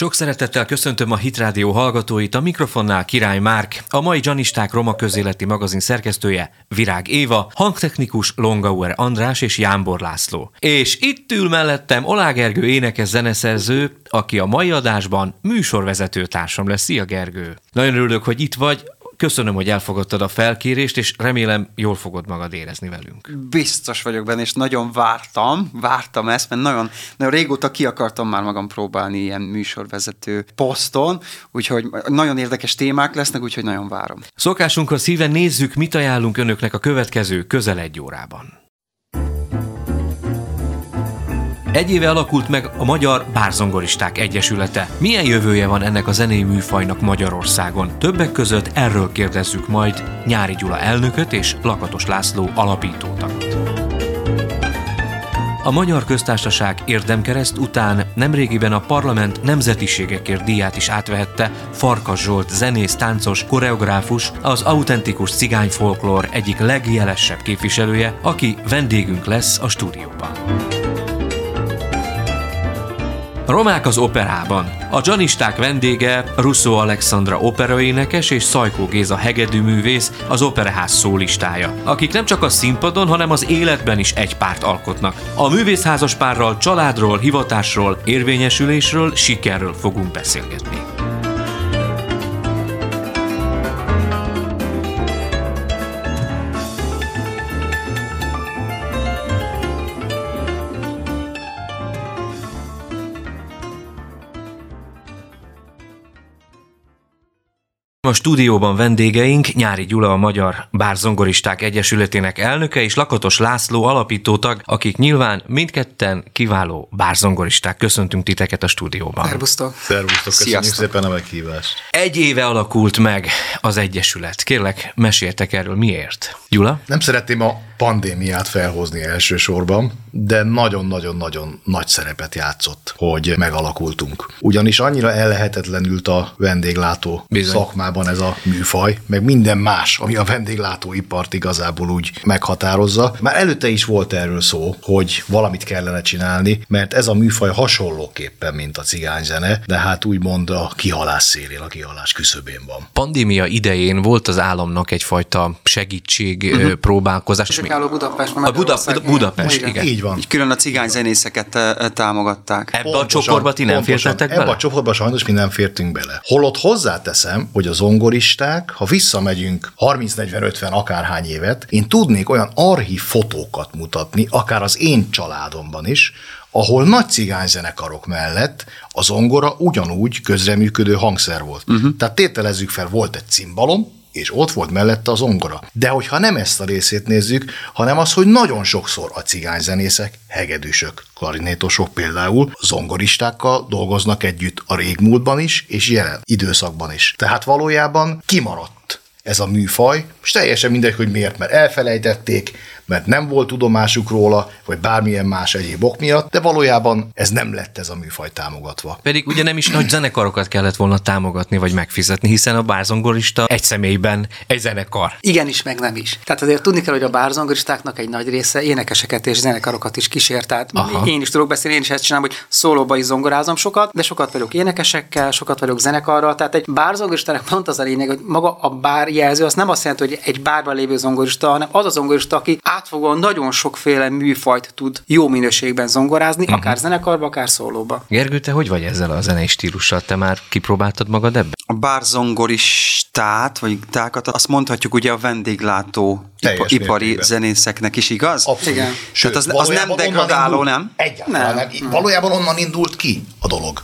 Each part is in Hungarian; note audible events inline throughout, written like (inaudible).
Sok szeretettel köszöntöm a Hitrádió hallgatóit, a mikrofonnál Király Márk, a mai Janisták Roma közéleti magazin szerkesztője Virág Éva, hangtechnikus Longauer András és Jánbor László. És itt ül mellettem Olá Gergő énekes zeneszerző, aki a mai adásban műsorvezető társam lesz. Szia Gergő! Nagyon örülök, hogy itt vagy, Köszönöm, hogy elfogadtad a felkérést, és remélem jól fogod magad érezni velünk. Biztos vagyok benne, és nagyon vártam, vártam ezt, mert nagyon, nagyon régóta ki akartam már magam próbálni ilyen műsorvezető poszton, úgyhogy nagyon érdekes témák lesznek, úgyhogy nagyon várom. Szokásunkhoz szíven nézzük, mit ajánlunk önöknek a következő közel egy órában. Egy éve alakult meg a Magyar Bárzongoristák Egyesülete. Milyen jövője van ennek a zenei műfajnak Magyarországon? Többek között erről kérdezzük majd Nyári Gyula elnököt és Lakatos László alapítótagot. A Magyar Köztársaság érdemkereszt után nemrégiben a parlament nemzetiségekért díját is átvehette Farkas Zsolt zenész, táncos, koreográfus, az autentikus cigányfolklór egyik legjelesebb képviselője, aki vendégünk lesz a stúdióban. Romák az operában. A Janisták vendége Russo Alexandra operaénekes és Szajkó Géza hegedűművész, az Operaház szólistája, akik nem csak a színpadon, hanem az életben is egy párt alkotnak. A művészházas párral családról, hivatásról, érvényesülésről, sikerről fogunk beszélgetni. A stúdióban vendégeink Nyári Gyula, a Magyar Bárzongoristák Egyesületének elnöke, és Lakatos László alapítótag, akik nyilván mindketten kiváló bárzongoristák. Köszöntünk titeket a stúdióban. Szervusztok! Szervusztok, köszönjük Sziasztok. szépen a meghívást. Egy éve alakult meg az Egyesület. Kérlek, meséltek erről, miért? Gyula? Nem szeretném a pandémiát felhozni elsősorban, de nagyon-nagyon-nagyon nagy szerepet játszott, hogy megalakultunk. Ugyanis annyira ellehetetlenült a vendéglátó Bizony. szakmában ez a műfaj, meg minden más, ami a vendéglátóipart igazából úgy meghatározza. Már előtte is volt erről szó, hogy valamit kellene csinálni, mert ez a műfaj hasonlóképpen, mint a cigányzene, de hát úgymond a kihalás szélén, a kihalás küszöbén van. Pandémia idején volt az államnak egyfajta segítség uh-huh. próbálkozás. Álló Budapest. A Buda, Budapest, igen. igen. Így van. Így külön a cigány zenészeket támogatták. Ebbe a csoportba ti nem fértetek bele? Ebbe a csoportba sajnos mi nem fértünk bele. Holott hozzáteszem, hogy a zongoristák, ha visszamegyünk 30-40-50 akárhány évet, én tudnék olyan archív fotókat mutatni, akár az én családomban is, ahol nagy cigányzenekarok mellett a zongora ugyanúgy közreműködő hangszer volt. Uh-huh. Tehát tételezzük fel, volt egy cimbalom, és ott volt mellette az ongora. De hogyha nem ezt a részét nézzük, hanem az, hogy nagyon sokszor a cigányzenészek, hegedűsök, klarinétosok például zongoristákkal dolgoznak együtt a régmúltban is, és jelen időszakban is. Tehát valójában kimaradt ez a műfaj, és teljesen mindegy, hogy miért, mert elfelejtették, mert nem volt tudomásuk róla, vagy bármilyen más egyéb ok miatt, de valójában ez nem lett ez a műfaj támogatva. Pedig ugye nem is nagy zenekarokat kellett volna támogatni, vagy megfizetni, hiszen a bárzongorista egy személyben egy zenekar. Igen is, meg nem is. Tehát azért tudni kell, hogy a bárzongoristáknak egy nagy része énekeseket és zenekarokat is kísért. Tehát Aha. én is tudok beszélni, én is ezt csinálom, hogy szólóba is zongorázom sokat, de sokat vagyok énekesekkel, sokat vagyok zenekarral. Tehát egy bárzongoristának pont az a lényeg, hogy maga a bár jelző, az nem azt jelenti, hogy egy bárban lévő zongorista, hanem az a zongorista, aki átfogóan nagyon sokféle műfajt tud jó minőségben zongorázni, uh-huh. akár zenekarba, akár szólóba. Gergő, te hogy vagy ezzel a zenei stílussal? Te már kipróbáltad magad ebben? A bárzongoristát, vagy tákat, azt mondhatjuk ugye a vendéglátó Teljes ipari mértékben. zenészeknek is, igaz? Abszolút. Igen. Sőt, az, az nem degradáló, nem? Egyáltalán nem. nem. Valójában onnan indult ki a dolog.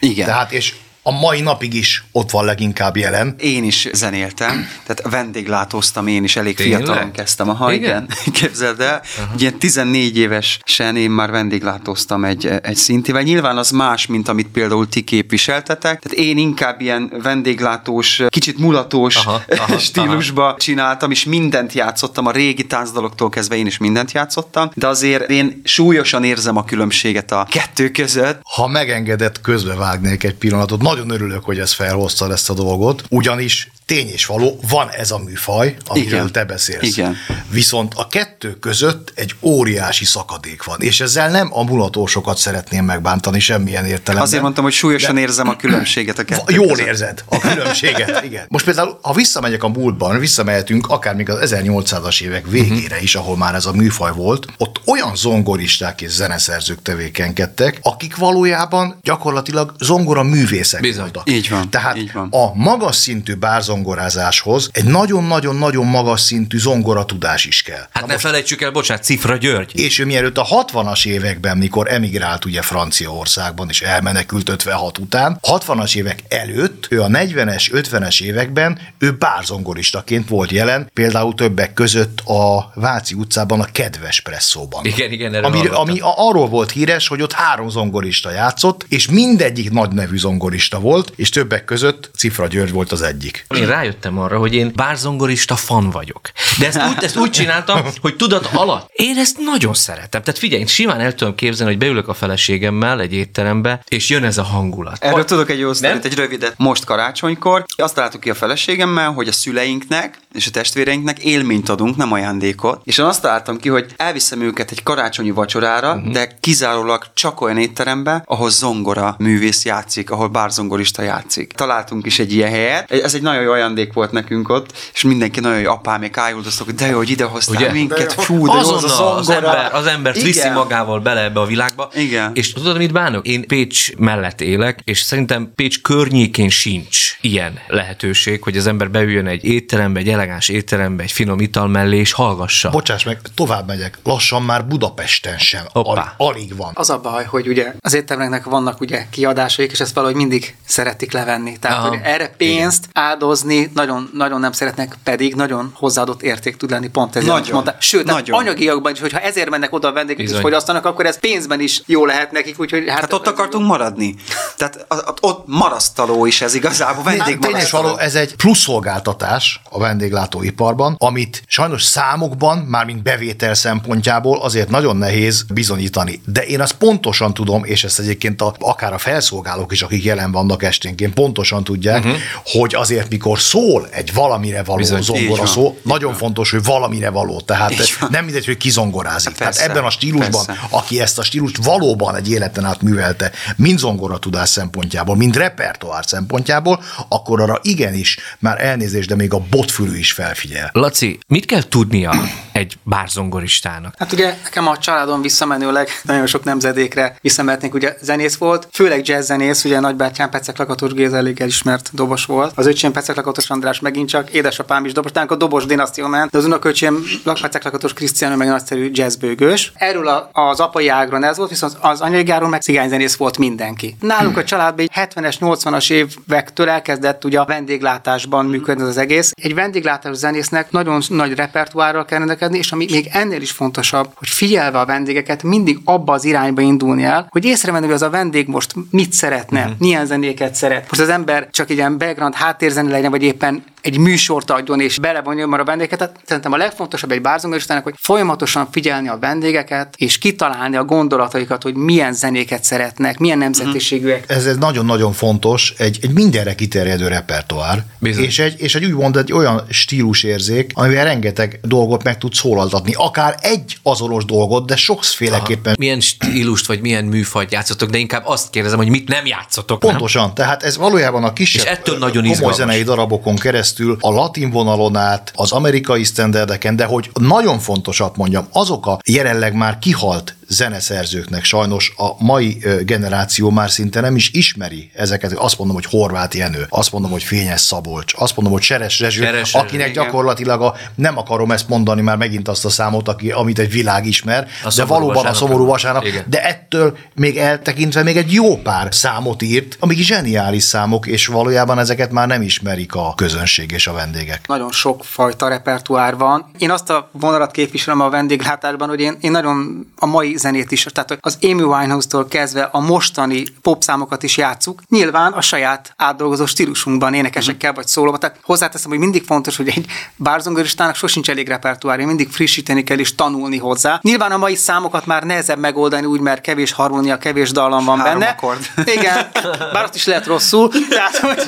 Igen. Tehát, és a mai napig is ott van leginkább jelen. Én is zenéltem, tehát vendéglátóztam én is, elég Tényleg? fiatalon kezdtem. Aha, igen, igen. (laughs) képzeld el. Uh-huh. Ugye 14 évesen én már vendéglátóztam egy, egy szintivel. Nyilván az más, mint amit például ti képviseltetek. Tehát én inkább ilyen vendéglátós, kicsit mulatós (laughs) aha, aha, stílusba aha. csináltam, és mindent játszottam, a régi táncdaloktól kezdve én is mindent játszottam, de azért én súlyosan érzem a különbséget a kettő között. Ha megengedett, közbevágnék egy pillanatot nagyon örülök, hogy ez felhozta ezt a dolgot, ugyanis tény és való, van ez a műfaj, amiről Igen. te beszélsz. Igen. Viszont a kettő között egy óriási szakadék van, és ezzel nem a mulatósokat szeretném megbántani semmilyen értelemben. Azért mondtam, hogy súlyosan érzem a különbséget a kettő Jól között. érzed a különbséget, (laughs) igen. Most például, ha visszamegyek a múltban, visszamehetünk akár még az 1800-as évek végére is, ahol már ez a műfaj volt, ott olyan zongoristák és zeneszerzők tevékenykedtek, akik valójában gyakorlatilag zongora művészek Bizony. voltak. Így van, Tehát így van. a magas szintű bárzongorázáshoz egy nagyon-nagyon-nagyon magas szintű zongoratudás is kell. Hát ne felejtsük el, bocsánat, Cifra György. És ő mielőtt a 60-as években, mikor emigrált ugye Franciaországban, és elmenekült 56 után, 60-as évek előtt, ő a 40-es, 50-es években, ő bárzongoristaként volt jelen, például többek között a Váci utcában, a Kedves Presszóban. Igen, igen, erről ami, hallottam. ami arról volt híres, hogy ott három zongorista játszott, és mindegyik nagy nevű zongorista volt, és többek között Cifra György volt az egyik. Én rájöttem arra, hogy én bárzongorista fan vagyok. De ezt úgy, ezt úgy csináltam, hogy tudat alatt. Én ezt nagyon szeretem. Tehát figyelj, én simán el tudom képzelni, hogy beülök a feleségemmel egy étterembe, és jön ez a hangulat. Erről tudok egy jó sztorit, egy rövidet. Most karácsonykor azt találtuk ki a feleségemmel, hogy a szüleinknek és a testvéreinknek élményt adunk, nem ajándékot. És én azt találtam ki, hogy elviszem őket egy karácsonyi vacsorára, uh-huh. de kizárólag csak olyan étterembe, ahol zongora művész játszik, ahol bárzongorista játszik. Találtunk is egy ilyen helyet. Ez egy nagyon jó ajándék volt nekünk ott, és mindenki nagyon jó apámék ájuldoztak, hogy de jó, hogy idehoztál Ugye? minket, fú, de jó az a Azonnal az, ember, az embert viszi Igen. magával bele ebbe a világba. Igen. És tudod, mit bánok? Én Pécs mellett élek, és szerintem Pécs környékén sincs ilyen lehetőség, hogy az ember beüljön egy étterembe, egy elegáns étterembe, egy finom ital mellé, és hallgassa. Bocsáss meg, tovább megyek. Lassan már Budapesten sem. Hoppá. Alig, alig van. Az a baj, hogy ugye az éttermeknek vannak ugye kiadásaik, és ezt valahogy mindig szeretik levenni. Tehát, Aha. hogy erre pénzt áldozni nagyon, nagyon nem szeretnek, pedig nagyon hozzáadott érték tud lenni pont ezért. Nagyon. mondtál. Sőt, tehát Nagyon. anyagiakban is, hogyha ezért mennek oda a vendégek és Bizony. fogyasztanak, akkor ez pénzben is jó lehet nekik, úgyhogy hát, Hát ott akartunk maradni. Tehát ott marasztaló is ez igazából, Hát, és vendégmarasztaló. való, ez egy plusz szolgáltatás a vendéglátóiparban, amit sajnos számokban, mármint bevétel szempontjából azért nagyon nehéz bizonyítani. De én azt pontosan tudom, és ezt egyébként a, akár a felszolgálók is, akik jelen vannak esténként, pontosan tudják, uh-huh. hogy azért mikor szól egy valamire való Bizony. Zongora van. szó, nagyon fontos, hogy valamire való. Tehát van. nem mindegy, hogy kizongorázik. Hát Tehát persze, ebben a stílusban, persze. aki ezt a stílust valóban egy életen át művelte, mind zongora tudás szempontjából, mind repertoár szempontjából, akkor arra igenis már elnézést, de még a botfülű is felfigyel. Laci, mit kell tudnia egy bárzongoristának? Hát ugye nekem a családom visszamenőleg nagyon sok nemzedékre visszamehetnénk, ugye zenész volt, főleg jazz zenész, ugye nagybátyám Pecek Lakatos Géza elég elismert dobos volt. Az öcsém Pecek Lakatos András megint csak, édesapám is dobos, tehát a dobos dinasztia ment, de az unoköcsém Pecek Lakatos Krisztián meg nagyszerű jazzbőgős. Erről a, az apai ágron ez volt, viszont az anyai ágron meg cigányzenész volt mindenki. Nálunk a családban egy 70-es, 80-as évektől elkezdett ugye a vendéglátásban működni az egész. Egy vendéglátás zenésznek nagyon nagy repertoárral kell rendelkezni, és ami még ennél is fontosabb, hogy figyelve a vendégeket mindig abba az irányba indulni el, hogy észrevenni, hogy az a vendég most mit szeretne, uh-huh. milyen zenéket szeret. Most az ember csak egy ilyen background háttérzene vagy éppen egy műsort adjon és belevonjon már a vendégeket. Tehát Szerintem a legfontosabb egy bárzongoristának, hogy folyamatosan figyelni a vendégeket, és kitalálni a gondolataikat, hogy milyen zenéket szeretnek, milyen nemzetiségűek. Ez, ez nagyon-nagyon fontos, egy, egy mindenre kiterjedő repertoár, Bizony. és egy, és egy úgymond egy olyan stílusérzék, amivel rengeteg dolgot meg tud szólaltatni. Akár egy azonos dolgot, de sokféleképpen Milyen stílust vagy milyen műfajt játszotok, de inkább azt kérdezem, hogy mit nem játszotok. nem? Pontosan, tehát ez valójában a kisebb És ettől nagyon komoly zenei darabokon keresztül, a latin vonalon át, az amerikai sztenderdeken, de hogy nagyon fontosat mondjam, azok a jelenleg már kihalt zeneszerzőknek sajnos a mai generáció már szinte nem is ismeri ezeket. Azt mondom, hogy Horváth Jenő, azt mondom, hogy Fényes Szabolcs, azt mondom, hogy Seres Rezső, Seres akinek igen. gyakorlatilag a, nem akarom ezt mondani már megint azt a számot, aki, amit egy világ ismer, de szomorú valóban a vasárnap. szomorú vasárnap, Igen. de ettől még eltekintve még egy jó pár számot írt, amik zseniális számok, és valójában ezeket már nem ismerik a közönség és a vendégek. Nagyon sok fajta repertoár van. Én azt a vonalat képviselem a vendéglátásban, hogy én, én nagyon a mai mai zenét is, tehát az Amy Winehouse-tól kezdve a mostani popszámokat is játszuk, nyilván a saját átdolgozó stílusunkban, énekesekkel vagy szólóban. Tehát hozzáteszem, hogy mindig fontos, hogy egy bárzongoristának sosincs elég repertoárja, mindig frissíteni kell és tanulni hozzá. Nyilván a mai számokat már nehezebb megoldani úgy, mert kevés harmónia, kevés dallam van Három benne. akkord. (laughs) Igen, bár ott is lehet rosszul. Tehát, hogy,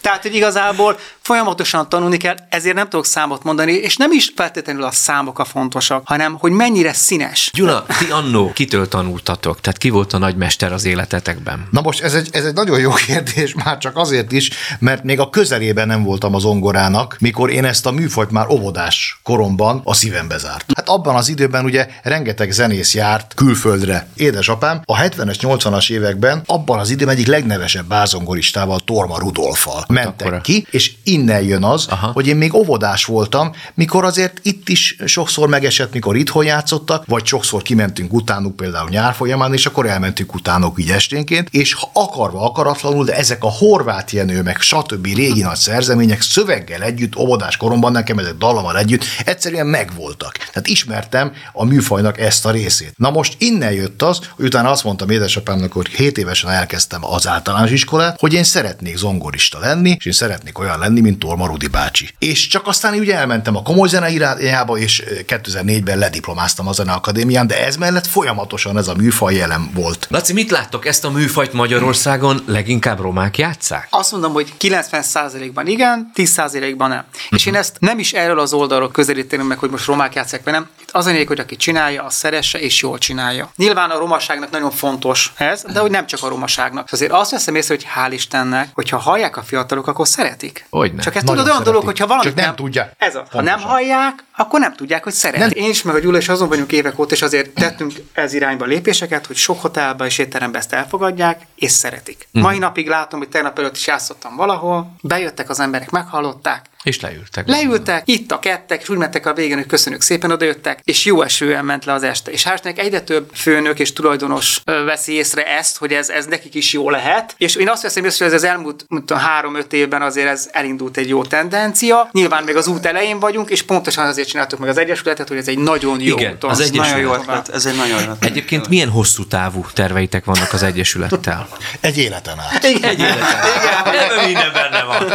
tehát, hogy igazából folyamatosan tanulni kell, ezért nem tudok számot mondani, és nem is feltétlenül a számok a fontosak, hanem hogy mennyire színes. Gyula, ti annó kitől tanultatok? Tehát ki volt a nagymester az életetekben? Na most ez egy, ez egy nagyon jó kérdés, már csak azért is, mert még a közelében nem voltam az ongorának, mikor én ezt a műfajt már óvodás koromban a szívembe zárt. Hát abban az időben ugye rengeteg zenész járt külföldre. Édesapám a 70-es, 80-as években abban az időben egyik legnevesebb bázongoristával, Torma Rudolfal mentek Akkora. ki, és innen jön az, Aha. hogy én még óvodás voltam, mikor azért itt is sokszor megesett, mikor itthon játszottak, vagy sokszor kimentünk utánuk például nyár folyamán, és akkor elmentünk utánuk így esténként, és akarva, akaratlanul, de ezek a horvát jenő, meg stb. régi nagy szerzemények szöveggel együtt, óvodás koromban nekem ezek dallammal együtt egyszerűen megvoltak. Tehát ismertem a műfajnak ezt a részét. Na most innen jött az, hogy utána azt mondtam édesapámnak, hogy 7 évesen elkezdtem az általános iskolát, hogy én szeretnék zongorista lenni, és én szeretnék olyan lenni, mint Torma bácsi. És csak aztán ugye elmentem a komoly zene irányába, és eh, 2004-ben lediplomáztam a Zeneakadémián, de ez mellett folyamatosan ez a műfaj jelen volt. Laci, mit láttok? Ezt a műfajt Magyarországon leginkább romák játszák? Azt mondom, hogy 90%-ban igen, 10%-ban nem. Uh-huh. És én ezt nem is erről az oldalról közelíteném meg, hogy most romák játszák, vagy nem. Itt az a lényeg, hogy aki csinálja, az szeresse és jól csinálja. Nyilván a romaságnak nagyon fontos ez, de hogy nem csak a romaságnak. Azért azt veszem észre, hogy hál' Istennek, hogyha hallják a fiatalok, akkor szeretik. Hogyne. Csak ez Nagyon tudod olyan dolog, hogyha valamit Csak nem tudják. Ez a, ha nem hallják, akkor nem tudják, hogy szeretik. Én is meg a Gyula és azon vagyunk évek óta, és azért (clears throat) tettünk ez irányba lépéseket, hogy sok hotelben és étteremben ezt elfogadják, és szeretik. Mhm. Mai napig látom, hogy tegnap előtt is játszottam valahol, bejöttek az emberek, meghallották, És leültek. Leültek, itt a kettek, és úgy mentek a végén, hogy köszönjük szépen, odajöttek, és jó esően ment le az este. És hál' Istennek egyre több főnök és tulajdonos veszi észre ezt, hogy ez, ez nekik is jó lehet. És én azt veszem észre, hogy ez az elmúlt három-öt évben azért ez elindult egy jó tendencia. Nyilván még az út elején vagyunk, és pontosan azért csináltuk meg az Egyesületet, hogy ez egy nagyon jó Igen, úton. az Ez Egyesület. Nagyon jó ötlet, ez egy nagyon jó ötlet. Egyébként milyen hosszú távú terveitek vannak az Egyesülettel? Egy életen át. Igen. Egy életen. Ebben minden benne van.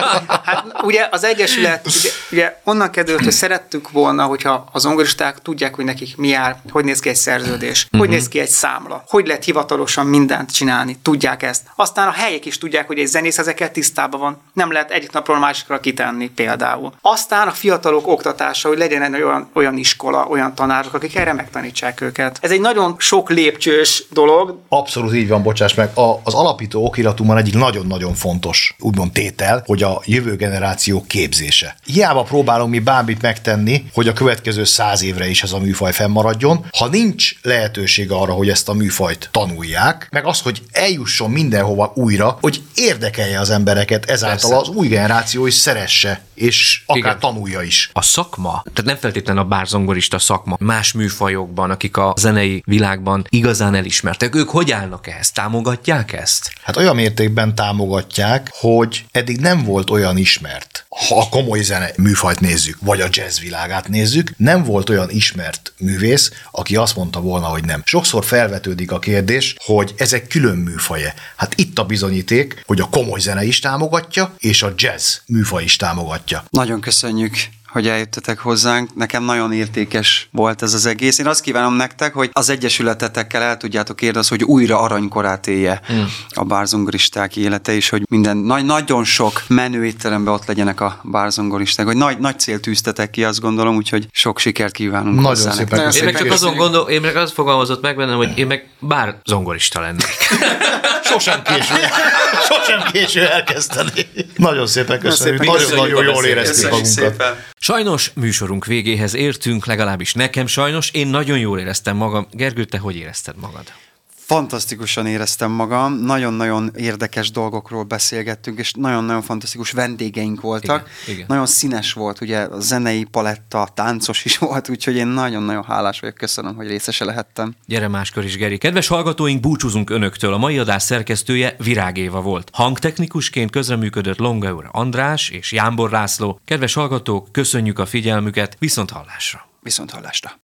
Hát ugye az Egyesület, ugye, ugye onnan kezdődött, hogy szerettük volna, hogyha az zongoristák tudják, hogy nekik mi jár, hogy néz ki egy szerződés, uh-huh. hogy néz ki egy számla, hogy lehet hivatalosan mindent csinálni, tudják ezt. Aztán a helyek is tudják, hogy egy zenész ezekkel tisztában van. Nem lehet egyik napról a másikra kitenni például. Aztán a fiatalok oktatása, hogy legyen egy olyan, olyan iskola, olyan tanárok, akik erre megtanítsák őket. Ez egy nagyon sok lépcsős dolog, Abszolút így van, bocsáss meg. A, az alapító okiratunkban egyik nagyon-nagyon fontos, úgymond tétel, hogy a jövő generáció képzése. Hiába próbálunk mi bármit megtenni, hogy a következő száz évre is ez a műfaj fennmaradjon, ha nincs lehetőség arra, hogy ezt a műfajt tanulják, meg az, hogy eljusson mindenhova újra, hogy érdekelje az embereket, ezáltal Persze. az új generáció is szeresse, és akár Igen. tanulja is. A szakma, tehát nem feltétlenül a bárzongorista szakma, más műfajokban, akik a zenei világban igazán elismertek, ők hogy állnak ehhez? Támogatják ezt? Hát olyan mértékben támogatják, hogy eddig nem volt olyan ismert, ha komoly zene műfajt nézzük, vagy a jazz világát nézzük, nem volt olyan ismert művész, aki azt mondta volna, hogy nem. Sokszor felvetődik a kérdés, hogy ezek külön műfaje. Hát itt a bizonyíték, hogy a komoly zene is támogatja, és a jazz műfaj is támogatja. Nagyon köszönjük hogy eljöttetek hozzánk. Nekem nagyon értékes volt ez az egész. Én azt kívánom nektek, hogy az egyesületetekkel el tudjátok érni az, hogy újra aranykorát élje mm. a bárzongoristák élete, és hogy minden, nagy, nagyon sok menő étteremben ott legyenek a bárzongoristák, hogy nagy, nagy cél tűztetek ki, azt gondolom, úgyhogy sok sikert kívánunk Nagyon hozzá szépen nektek. Én meg csak Szépen azon köszönjük. gondol, én meg az fogalmazott meg bennem, hogy én meg bár zongorista lennék. (laughs) Sosem késő, sosem késő elkezdeni. Nagyon szépen köszönjük. Nagyon-nagyon köszönjük a jól éreztük Köszönjük magunkat. szépen. Sajnos műsorunk végéhez értünk, legalábbis nekem sajnos. Én nagyon jól éreztem magam. Gergő, te hogy érezted magad? Fantasztikusan éreztem magam, nagyon-nagyon érdekes dolgokról beszélgettünk, és nagyon-nagyon fantasztikus vendégeink voltak. Igen, igen. Nagyon színes volt, ugye a zenei paletta, táncos is (laughs) volt, úgyhogy én nagyon-nagyon hálás vagyok, köszönöm, hogy részese lehettem. Gyere máskor is, Geri. Kedves hallgatóink, búcsúzunk önöktől. A mai adás szerkesztője Virág Éva volt. Hangtechnikusként közreműködött Longaur András és Jámbor László. Kedves hallgatók, köszönjük a figyelmüket, viszont hallásra! Viszont hallásra!